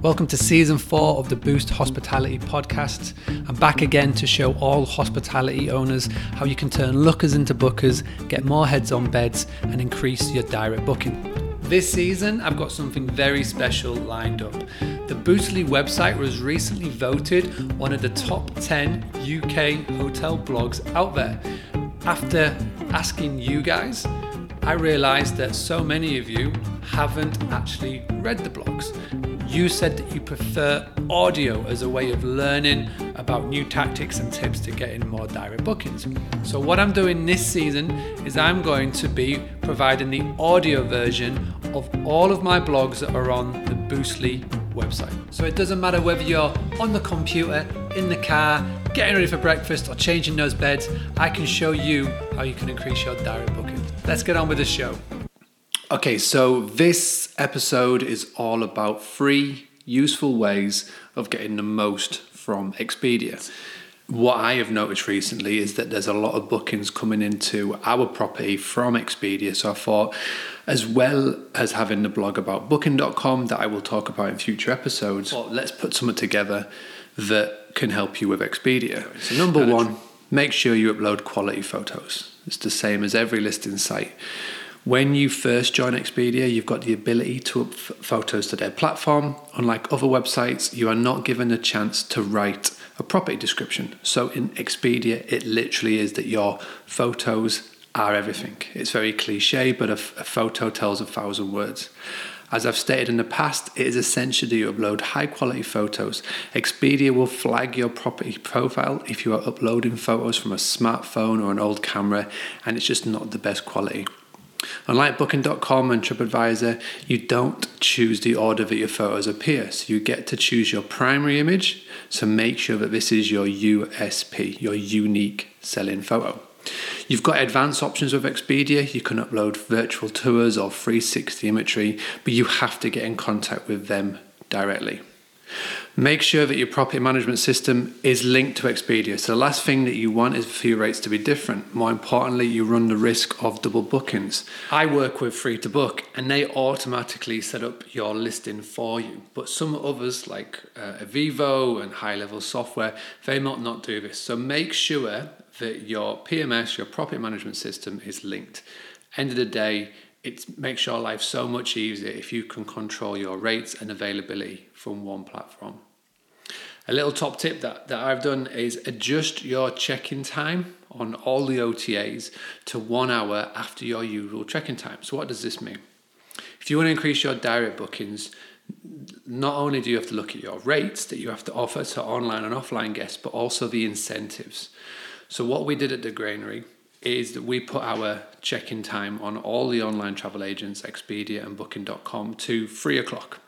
Welcome to season four of the Boost Hospitality podcast. I'm back again to show all hospitality owners how you can turn lookers into bookers, get more heads on beds, and increase your direct booking. This season, I've got something very special lined up. The Boostly website was recently voted one of the top 10 UK hotel blogs out there. After asking you guys, I realised that so many of you haven't actually read the blogs. You said that you prefer audio as a way of learning about new tactics and tips to getting more direct bookings. So, what I'm doing this season is I'm going to be providing the audio version of all of my blogs that are on the Boostly website. So, it doesn't matter whether you're on the computer, in the car, getting ready for breakfast, or changing those beds, I can show you how you can increase your direct bookings. Let's get on with the show. Okay, so this episode is all about free, useful ways of getting the most from Expedia. What I have noticed recently is that there's a lot of bookings coming into our property from Expedia. So I thought, as well as having the blog about booking.com that I will talk about in future episodes, well, let's put something together that can help you with Expedia. So, number one, make sure you upload quality photos. It's the same as every listing site. When you first join Expedia, you've got the ability to up photos to their platform. Unlike other websites, you are not given a chance to write a property description. So in Expedia, it literally is that your photos are everything. It's very cliche, but a, a photo tells a thousand words. As I've stated in the past, it is essential that you upload high quality photos. Expedia will flag your property profile if you are uploading photos from a smartphone or an old camera and it's just not the best quality. Unlike Booking.com and TripAdvisor, you don't choose the order that your photos appear. So you get to choose your primary image. So make sure that this is your USP, your unique selling photo. You've got advanced options with Expedia. You can upload virtual tours or 360 imagery, but you have to get in contact with them directly. Make sure that your property management system is linked to Expedia. So the last thing that you want is for your rates to be different. More importantly, you run the risk of double bookings. I work with Free to Book and they automatically set up your listing for you. But some others like uh, eviivo and high level software, they might not do this. So make sure that your PMS, your property management system is linked. End of the day, it makes your life so much easier if you can control your rates and availability from one platform. A little top tip that, that I've done is adjust your check-in time on all the OTAs to one hour after your usual check-in time. So what does this mean? If you want to increase your direct bookings, not only do you have to look at your rates that you have to offer to online and offline guests, but also the incentives. So what we did at the Granary is that we put our check-in time on all the online travel agents, Expedia and Booking.com to three o'clock.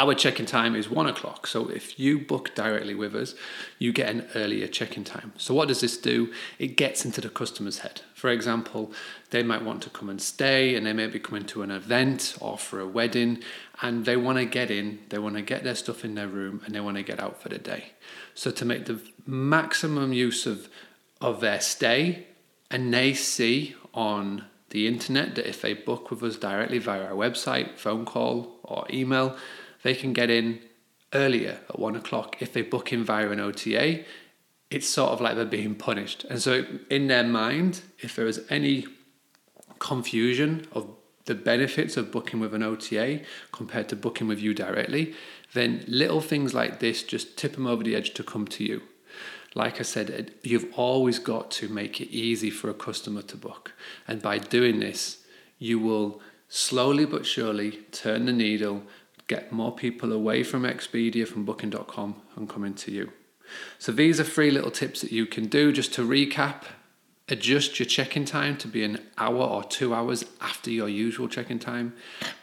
Our check-in time is one o'clock. So if you book directly with us, you get an earlier check-in time. So what does this do? It gets into the customer's head. For example, they might want to come and stay and they may be coming to an event or for a wedding and they want to get in, they want to get their stuff in their room and they want to get out for the day. So to make the maximum use of of their stay and they see on the internet that if they book with us directly via our website, phone call, or email, they can get in earlier at one o'clock. If they book in via an OTA, it's sort of like they're being punished. And so, in their mind, if there is any confusion of the benefits of booking with an OTA compared to booking with you directly, then little things like this just tip them over the edge to come to you like I said, you've always got to make it easy for a customer to book. And by doing this, you will slowly but surely turn the needle, get more people away from Expedia, from Booking.com, and coming to you. So these are three little tips that you can do just to recap. Adjust your check-in time to be an hour or two hours after your usual check-in time.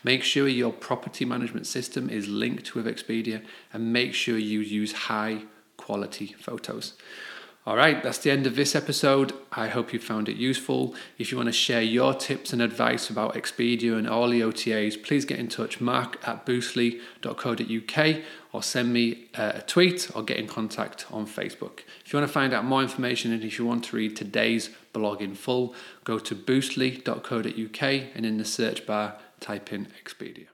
Make sure your property management system is linked with Expedia and make sure you use high quality photos. All right, that's the end of this episode. I hope you found it useful. If you want to share your tips and advice about Expedia and all the OTAs, please get in touch, mark at boostly.co.uk or send me uh, a tweet or get in contact on Facebook. If you want to find out more information and if you want to read today's blog in full, go to boostly.co.uk and in the search bar, type in Expedia.